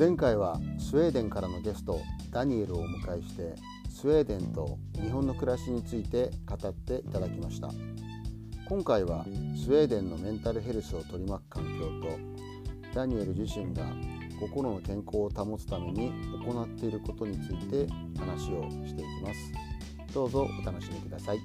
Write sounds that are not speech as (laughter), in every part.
前回はスウェーデンからのゲストダニエルをお迎えしてスウェーデンと日本の暮らしについて語っていただきました。今回はスウェーデンのメンタルヘルスを取り巻く環境とダニエル自身が心の健康を保つために行っていることについて話をしていきます。どうぞお楽しみください。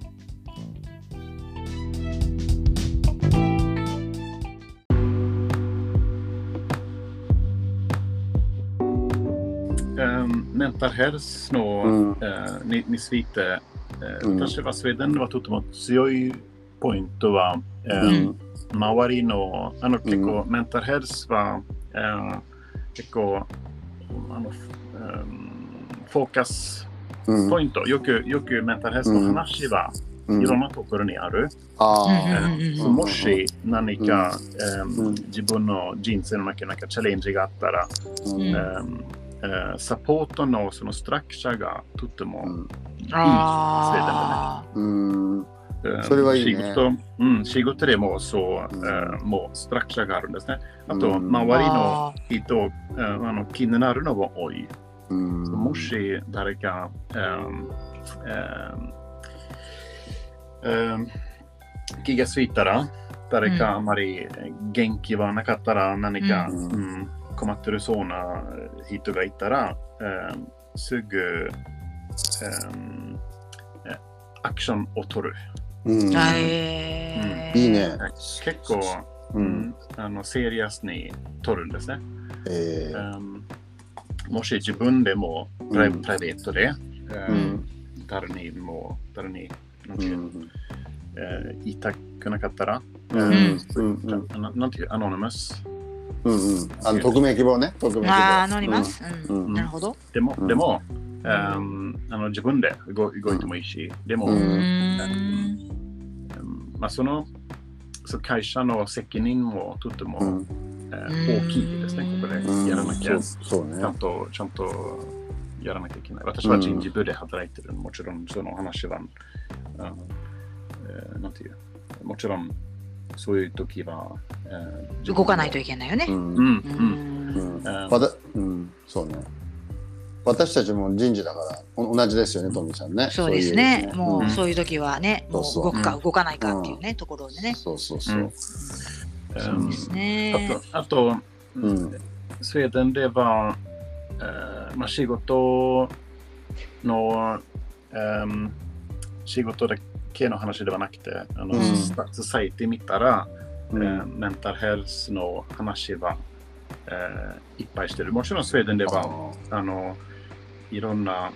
Um, mental health の、うん uh, にについて、uh, うん私はスウェーデンはとても強いポイントは、um 周りのあの結構、メンタルヘルスは、uh, 結構あの、um フォーカスうんポイント、よくよくメンタルヘルスの話は、うんいろんなところにある。あうんあうんう um um えーサポートのそのストラクチャーがとてもうん。あうん。うんそれはいいね。仕事、うん、仕事でもそう、うんえーもうストラクチャーがあるんですね。あと、うん。周りの人、うんあの気になるのも多い。うん。もし誰か、うんうんうん気がついたら、誰かあまり元気はなかったら、何か、うん。うん困ってるそうな人がいたら、うんすぐ、うんえアクションを取る。うん。あ。えーいいね。結構、ううんん、あの serious に取るんですね。えうーんもし自分でもプライ,、うん。プライベートで、ううん。ん、誰にも誰になんていう、うん。えー言いたくなかったら、うん。うん。うん。ななんていうアノニマスうんうん。あの匿名希望ね。匿名希望。ああ、乗ります。うん。うん。なるほど。でも、うん。でも、うんあの自分で動動いてもいいし、でも、ううん。ん。うんまあ、そのその会社の責任もとても、うん。えー大きいですね、ここでうん。やらなきゃ、そうそうね。ちゃんと、ちゃんとやらなきゃいけない。私は人事部で働いてる、もちろんその話は、あのえーなんていう、もちろんそういう時は、えー動かないといけないよね。う。ん。うん、ううん、うん。ん。あわたうん。そうね。私たちも人事だからお同じですよねトミーさんね。そうですね。もんうそういう時はね、もう動くかうん。動かないかっていうね、ところでね。そうそうそう。うん。そうですね。あと、あと、うん。スウェーデンでは、えーまあ、仕事の、うん仕事だけの話ではなくて、あの、うん。ソサイティ見たら、うん。えーメンタルヘルスの話は、えーいっぱいしてる。もちろんスウェーデンでは、あの、いろんな、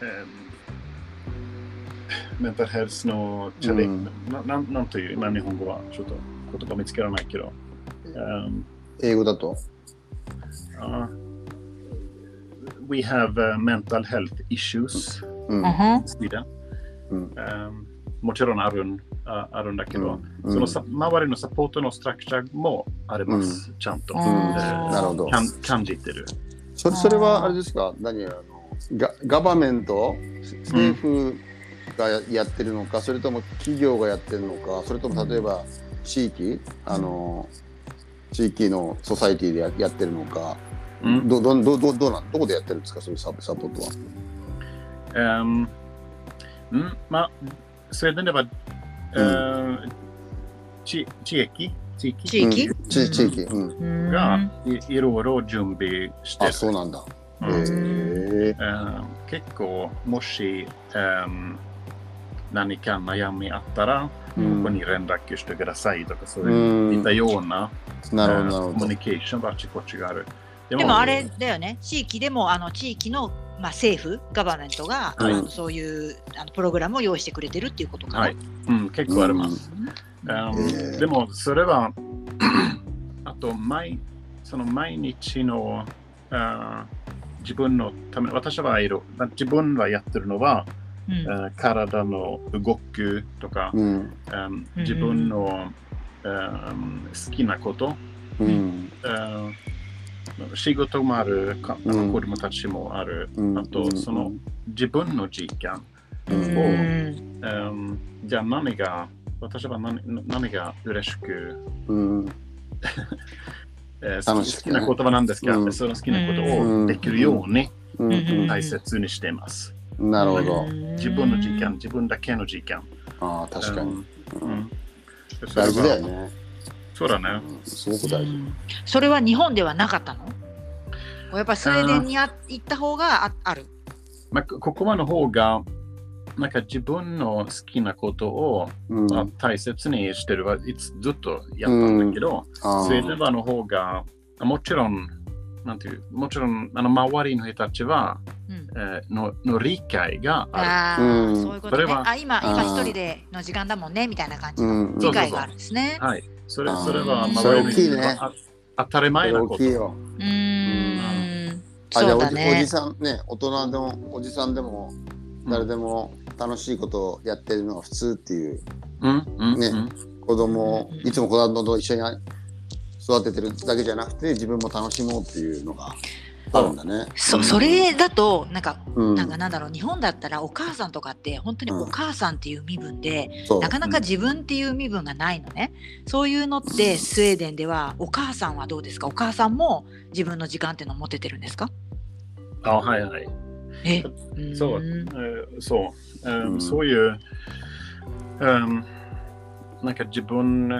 えーメンタルヘルスのチャレンジ、ななんなんという、今日本語はちょっと言葉見つけられないけど、うん英語だと？Uh, we have uh, mental health issues うん。in Sweden. うん。Um, もちろんあるんああるんだけど、うんそのさ周りのサポートのストラクチャーもあります、ちゃんと、うん。えーなるほど。感感じてる。それそれはあれですか？何あのガガバメント？政府がややってるのか、それとも企業がやってるのか？それとも例えば地域？あの地域のソサイティでややってるのか、うん。どどどどどうなんどこでやってるんですか？そういうササポートは。Um, うん。まあ、スウェーデンでは、えー地地域地域地域うん地地域、うん、うんがいいろいろ準備してある。そうなんだ。うんへえうん結構もし、うん何か悩みあったら、うんここに連絡してくださいとかそうういうん似たような、なるほどコミュニケーションがあちこちがある。ででもあれだよね、地域でもあの地域の、まあ、政府、ガバメントが、はい。あのそういうあのプログラムを用意してくれてるっていうことかな。はい、うん、結構あります。うん。へえでもそれは (coughs) あと毎その毎日のあ自分のため私はいる自分がやってるのは、うん。あ体の動くとか、うん。うん自分の、うん好きなこと、うん。うん仕事もあるかあのうん子供たちもある、うん。あとその自分の時間、ううん。んうん。じゃあ何が私は何何が嬉しくうん。(laughs) えー好き楽しくね。好きな言葉なんですが、うん。その好きなことうん。をできるように大切にしています。うんなるほど。自分の時間、自分だけの時間。ああ、確かに。ううん。ん。大事だよ。ね。それはそうだね。うんすごく大事。うんそれは日本ではなかったの？やっぱりスウェーデンにあ行った方があある。まあ、こここまの方が、なんか自分の好きなことを、うんまあ大切にしてるはいつずっとやったんだけど、あスウェーデンの方が、もちろん、なんていう、もちろん、あの周りの人たちは、うんえーのの理解があああ、うんそういうことね。それはあ今、今一人での時間だもんねみたいな感じのうん理解があるんですね。る。はい。それそれはうん。周りのそれ大きいね。当たり前なこと。大きいよ。うーん。あじゃあおじおじ。さんね、大人でもおじさんでも誰でも楽しいことをやってるのが普通っていう。うん。うん。ねうん。子供いつも子供と一緒に育ててるだけじゃなくて自分も楽しもうっていうのがあるんだね。そそれだとなんかうん。なんかなんだろう日本だったらお母さんとかって本当にお母さんっていう身分で、そう。なかなか自分っていう身分がないのね、そういうのってスウェーデンではお母さんはどうですか？お母さんも自分の時間っていうのを持ててるんですか？あ、はいはい。え？そう、そう、えーうん。そういう、うん、なんか自分、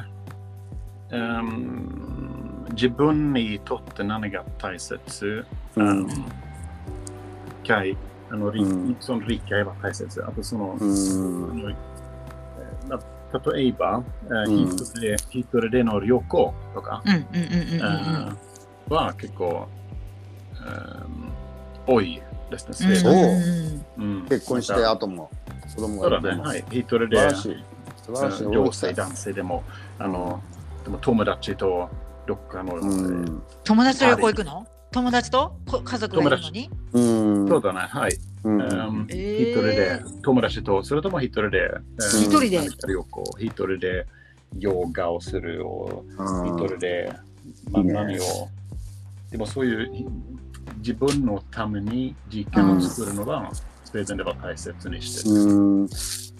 うん、自分にとって何が大切、うん。あの理解あの、理うん。その理解は大切。あとその、うん。例えば、えーうん。一人で一人での旅行とか、うんうんうんうんうん。うんあーは結構、うん多いですね、う結婚して後も子供そうだね、がい。てもはい。一人で、素晴らしい。素晴らしい。女性、男性でも、あの、でも友達とどっかの、うん。友達と旅行行くの？友達と？こ家族がいるのに？うん。そうだね、はい。うん。うん。えー。一人で、友達と、それとも一人で、一人で？旅行、一人でヨガをするを、うん。一人で、まあ、いいね。何を、でもそういう自分のために時間を作るのは、スウェーデンでは大切にしてる。うん。す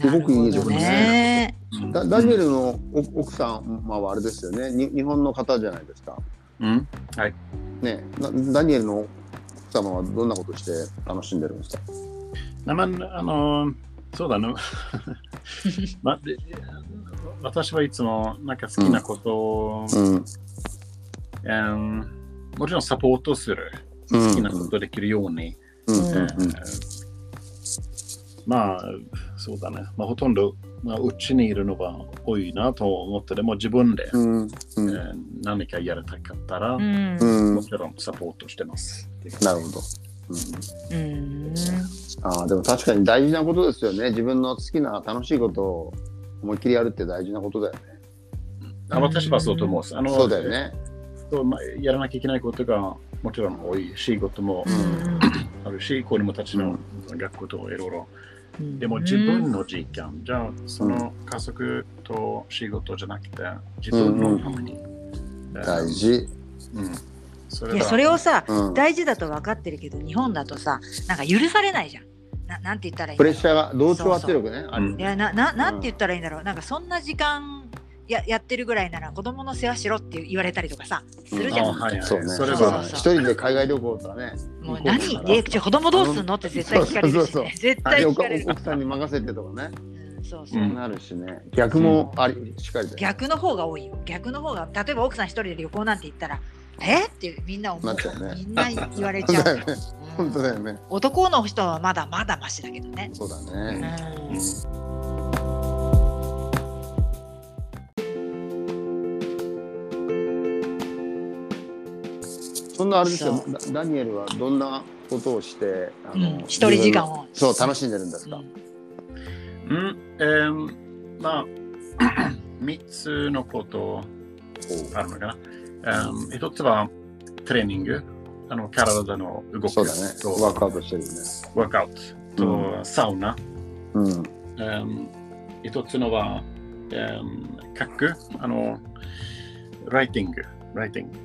ごくいいですね。ダダニエルのお奥さんはあれですよね。に日本の方じゃないですか。うん。はい。ねなダニエルの奥様はどんなことして楽しんでるんですか？なまあの、そうだね。(laughs) ま私はいつもなんか好きなことを、うんうんもちろんサポートする。うん好きなことできるように。まあ、そうだね。まあ、ほとんど、まあ、うちにいるのが多いなと思って、でも自分で、うんうんえー何かやりたかったら、うんうんもちろんサポートしてます。なるほど。うんああでも確かに大事なことですよね。自分の好きな楽しいことを思いっきりやるって大事なことだよね。あ私はそうと思う。あのそうだよね。そうまあ、やらなきゃいけないことがもちろん多い仕事もうんあるし、子供たちの学校といろいろ。でも自分の時間、じゃあその家族と仕事じゃなくて自分のために。大事。うん。それいやはそれをさうん、大事だと分かってるけど日本だとさなんか許されないじゃん。ななんて言ったらいいんプだろうレッシャーが同調圧力ね。あるいやなななんて言ったらいいんだろうなんかそんな時間ややってるぐらいなら子供の世話しろって言われたりとかさするじゃん。あはいはいそうね。それは一人で海外旅行とかね。もう何？えじゃあ子供どうすんのって絶対聞かれるし、そうそうね、絶対聞かれる。奥さんに任せてとかね。うんそうそううんなるしね。逆もあり、しっかりで。逆の方が多いよ。逆の方が例えば奥さん一人で旅行なんて言ったらえ？ってみんな思うなっちゃうねみんな言われちゃうだよね。うん本当だよね。男の人はまだまだマシだけどね。そうだうんね。うんそんなあれですよそ。ダダニエルはどんなことをして、あうんの、一人時間をそう楽しんでるんですか？うんうん、えー、まあ、(coughs) 3つのことあるのかな。うん、一つはトレーニング、あの体の動きそうだね。とワークアウトしてるね。ワークアウトと、サウナ。うん。うん、一つのは、うん、書く、あの、ライティング、ライティング。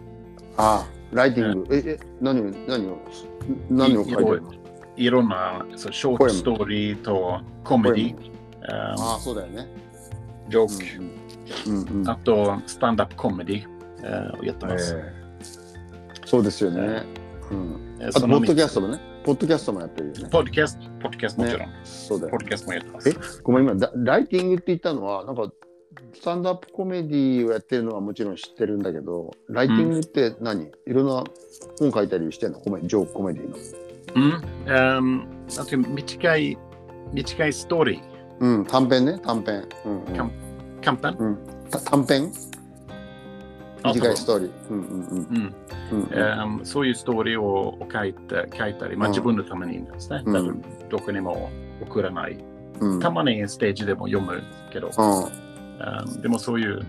ああ、ライティング。え、え、何を、何を、何を書いてるの？いろんなそうショートストーリーとコメディ、うんああ、そうだよね。ジョーク、うんうん。あとスタンダップコメディ、えーやってます。ええそうですよね。うん。あと、ポッドキャストもね。ポッドキャストもやってるよね。ポッドキャスト、ポッドキャストもちろん。そうだよポッ。ドキャストもやってます。えごめん、今、だライティングって言ったのは、なんか、スタンドアップコメディをやってるのはもちろん知ってるんだけど、ライティングって何、いろんな本書いたりしてんの？コメジョークコメディの。うん？Um, なんていう短い、短いストーリー。うん、短編ね、短編。うん、うん短簡単うん。た短編？あ短いストーリー。うんうんうんうん。うんうん。Um, そういうストーリーを書いて書いたり、まあ、うん自分のためにですね、うん多分どこにも送らない。うんたまにステージでも読むけど、うん um, でもそういう、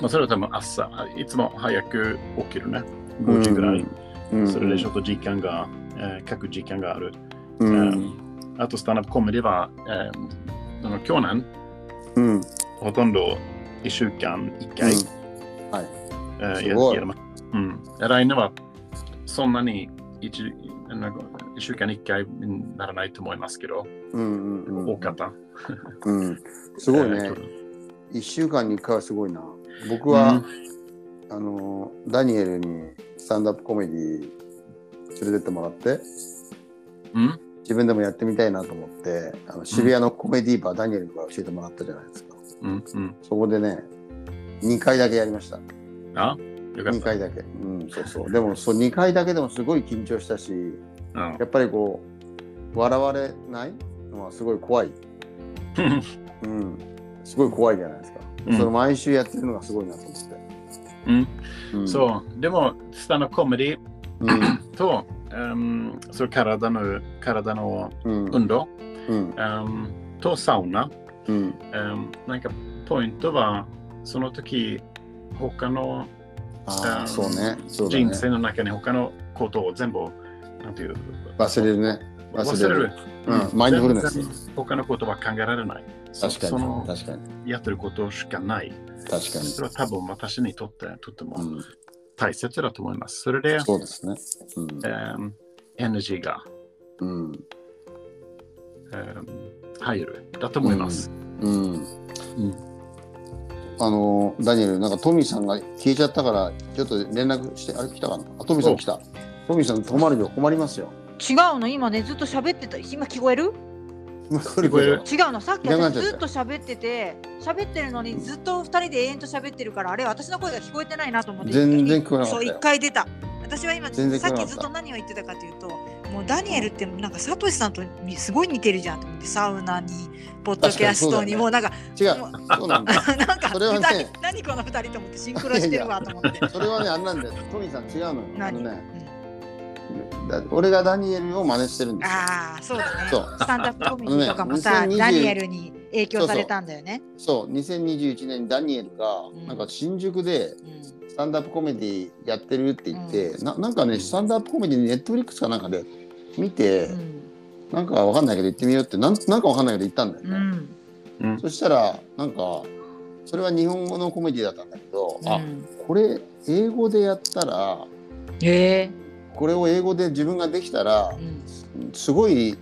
まあ、それは多分朝、いつも早く起きるね。5時ぐらい。うん。それでちょっと時間が、えー書く時間がある。うん。あと、スタンダップコメディは、えーあの去年、うん。ほとんど1週間1回、はい。えーすごい。ややります。うん。来年はそんなに 1, なんか一週間に1回にならないと思いますけど、うんうんうん多かった。うん。すごいねえー一週間に一回はすごいな。僕とは、あのダニエルにスタンダップコメディ連れてってもらってうん？うん自分でもやってみたいなと思ってあの渋谷のコメディバー、ダニエルが教えてもらったじゃないですか。うんうん。そこでね2回だけやりました。あ？よかっ2た。回だけ。うんそうそう。でもそう2回だけでもすごい緊張したしうん。やっぱりこう笑われないのはすごい怖い。(laughs) うんすごい怖いじゃないですか、うん。その毎週やってるのがすごいなと思って、うん。うん。そう、でも、スタンダップコメディうん。と、うん、そう体の体のうん。運動、うん。うん、とサウナ、うん。うん、なんかポイントは、その時、他のあそうね。ね。人生の中に他のことを全部、なんていう、忘れるね。忘れる。うん。マインドフルネス。他のことは考えられない。そ確かそのに確かに。やってることしかない。確かに。それは多分私にとってとてもうん。大切だと思います。それで、そうですね。えーエネルギーが、うん。入るだと思います。うん。うん。あのダニエルなんかトミーさんが消えちゃったからちょっと連絡してあれ来たかな？あトミーさん来た。トミーさん困るよ。困りますよ。違うの？今ねずっと喋ってた。今聞こえる？聞こえる違うのさっき私ずっと喋ってて喋ってるのにずっと二人で永遠と喋ってるからあれ私の声が聞こえてないなと思って。全然聞こえなかったそうよ一回出た。私は今さっきずっと何を言ってたかというともうダニエルってなんかサトシさんとすごい似てるじゃんと思ってサウナにポッドキャストにもうなんか違う。そうなんだ。(laughs) なんかそれはね二人何この二人と思ってシンクロしてるわと思って。それはねあれなんだよ。トミーさん違うのよ。あねうんだ俺がダニエルを真似してるんですよ。ああそうだね。そう。スタンダップコメディとかもさ、ね2020ダニエルに影響されたんだよね。そう2021年にダニエルがうん。なんか新宿でうん。スタンダップコメディやってるって言って、ななんかねスタンダップコメディネットフリックスかなんかで見て、うん。なんかわかんないけど行ってみようってなんなんかわかんないけど行ったんだよね、うん。うんそしたらなんかそれは日本語のコメディだったんだけど、あうん。これ英語でやったらえこれを英語で自分ができたらすごい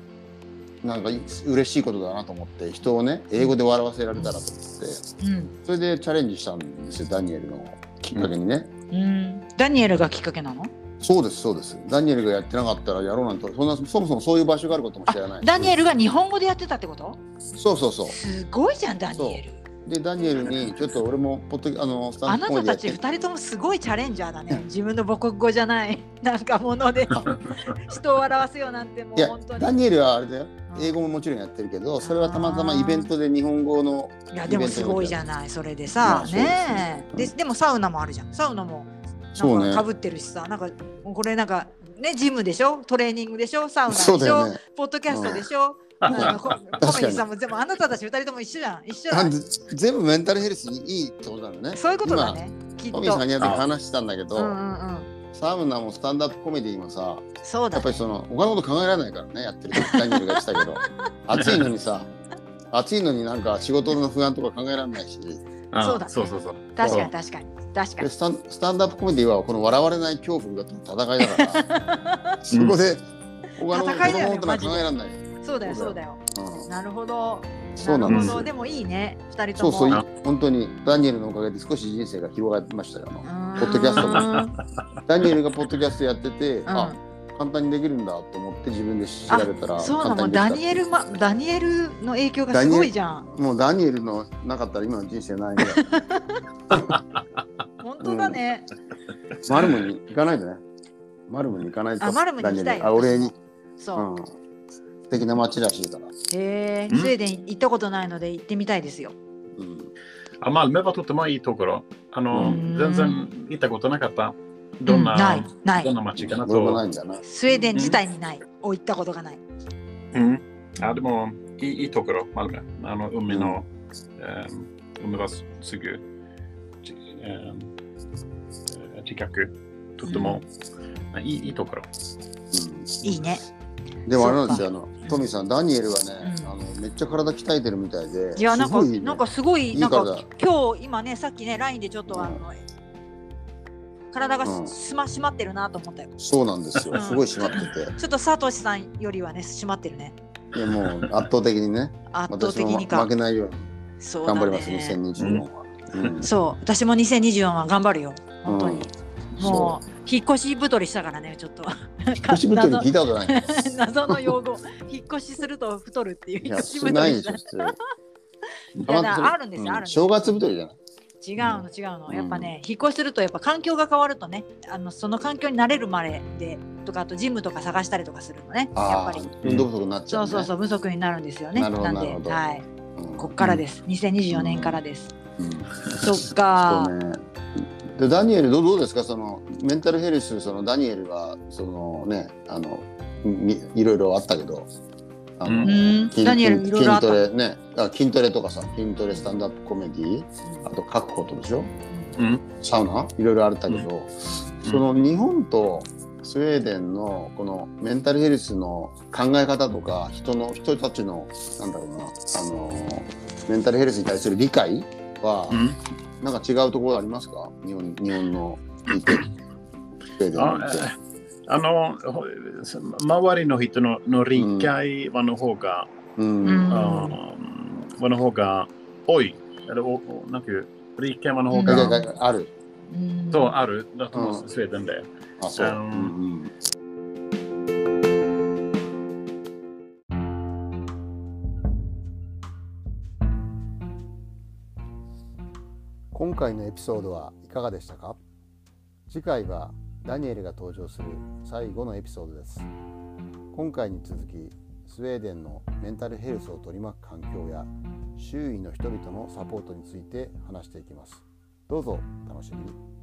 なんか嬉しいことだなと思って人をね英語で笑わせられたらと思ってうん。それでチャレンジしたんですよダニエルのきっかけにね、うん。ダニエルがきっかけなの？そうですそうです。ダニエルがやってなかったらやろうなんてそんなそもそもそういう場所があることも知らない。ダニエルが日本語でやってたってこと？そうそうそう。すごいじゃんダニエルでダニエルにちょっと俺もポッドあのスタあンドコメディやって。なたたち二人ともすごいチャレンジャーだね。自分の母国語じゃない。(laughs) なんかもので。(laughs) 人を笑わせようなんてもいうや本当に。ダニエルはあれだよ。うん。英語ももちろんやってるけどそれはたまたまイベントで日本語のいやでもすごいじゃないそれでまさあねででもサウナもあるじゃん。サウナもそうねなんかかぶってるしさ。なんかこれなんかねジムでしょ？トレーニングでしょ？サウナでしょ、ね。ポッドキャストでしょ、なんかココメディさんも全部あなたたち二人とも一緒じゃん。一緒だ。あ全部メンタルヘルスにいいってことなのね。そういうことだねきっさんにやって話したんだけど、うんうんうん。サウナもスタンダップコメディもさそうだ、ね、やっぱりその他のこと考えられないからねやってるとダニエルが言ってたけど暑いのにさ暑いのになんか仕事の不安とか考えられないし。あそうだね。そうそうそう。確かに確かに。確かに。でスタンスタンダップコメディはこの笑われない恐怖との戦いだから (laughs) そこで他の戦いだよね他のことなんか考えられない、そうだよそうだよ。うん。なるほど。そうなんです。でもいいね二人とも。そうそう本当にダニエルのおかげで少し人生が広がってましたよポポッドキャストト (laughs) ダニエルがポッドキャストやってて、うん。あ簡単にできるんだと思って自分で調べたらそうなの。ダニエル、ま、ダニエルの影響がすごいじゃん。もうダニエルのなかったら今の人生ないぐらい本当だね、マルムに行かないとね。マルムに行かないと。あマルムに行きたい。あ俺に、そう、うん、素敵な街らしいから、へえうん。スウェーデン行ったことないので行ってみたいですよ。うん、あマルメはとてもいいところ。あの、うん。全然行ったことなかった。どん。な、うんないない。どんな街かなどうもなと。いんだな。スウェーデン自体にない、を行ったことがない。うん。あ、でも、いいいいところ、マルメ。あの、海の、えー海はすぐ、ちえー近く、とても、いいいいところ。いいね。うん、でもあれなんですよ。あのトミーさんダニエルはね、うん。あのめっちゃ体鍛えてるみたいでいやなんかすごいね。なんかすごいいいなんか体。今日今ねさっきね LINE でちょっとあの、体がうん。すま締まってるなと思ったよ。そうなんですうん。よすごい締まってて。ちょっとサトシさんよりはね締まってるね。いやもう圧倒的にね。圧倒的にか。負けないようにそうだ頑張ります、ね2024は、うん。そう。私も2024は頑張るよ。本当に、もそう。引っ越し太りしたからねちょっと。腰太り聞いたことない。(laughs) 謎の用語。引っ越しすると太るっていう。引っ越し太りした。でしょ普通。いやだからあるんですよあるんですよ。正月太りじゃない。違うの違うの。やっぱね、引っ越しするとやっぱ環境が変わるとねあのその環境に慣れるまででとかあとジムとか探したりとかするのねやっぱり。運動不足になっちゃ、ね、そううそうそう不足になるんですよね。なるほどんなるほど。ではい。うん。こっからです、2024年からです、うん。そっかねでダニエルどうどうですか？そのメンタルヘルスそのダニエルはそのねあのみいろいろあったけどあの、うん。筋ダニエルいろいろあった。筋トレねあ筋トレとかさ筋トレスタンダップコメディあと書くことでしょ？うん。サウナ？いろいろあったけど、その日本とスウェーデンのこのメンタルヘルスの考え方とか人の人たちのなんだろうなあのメンタルヘルスに対する理解は、うん。なんか違うところありますか？日本日本の見てあの、ほ周りの人のの理解はの方が、うんうの方が多い。なんか理解はの方うんが、がある。うんそうあるだと思う、うんスウェーデンで。あ、そう。ううん回のエピソードはいかがでしたか？次回はダニエルが登場する最後のエピソードです。今回に続きスウェーデンのメンタルヘルスを取り巻く環境や周囲の人々のサポートについて話していきます。どうぞ楽しみに。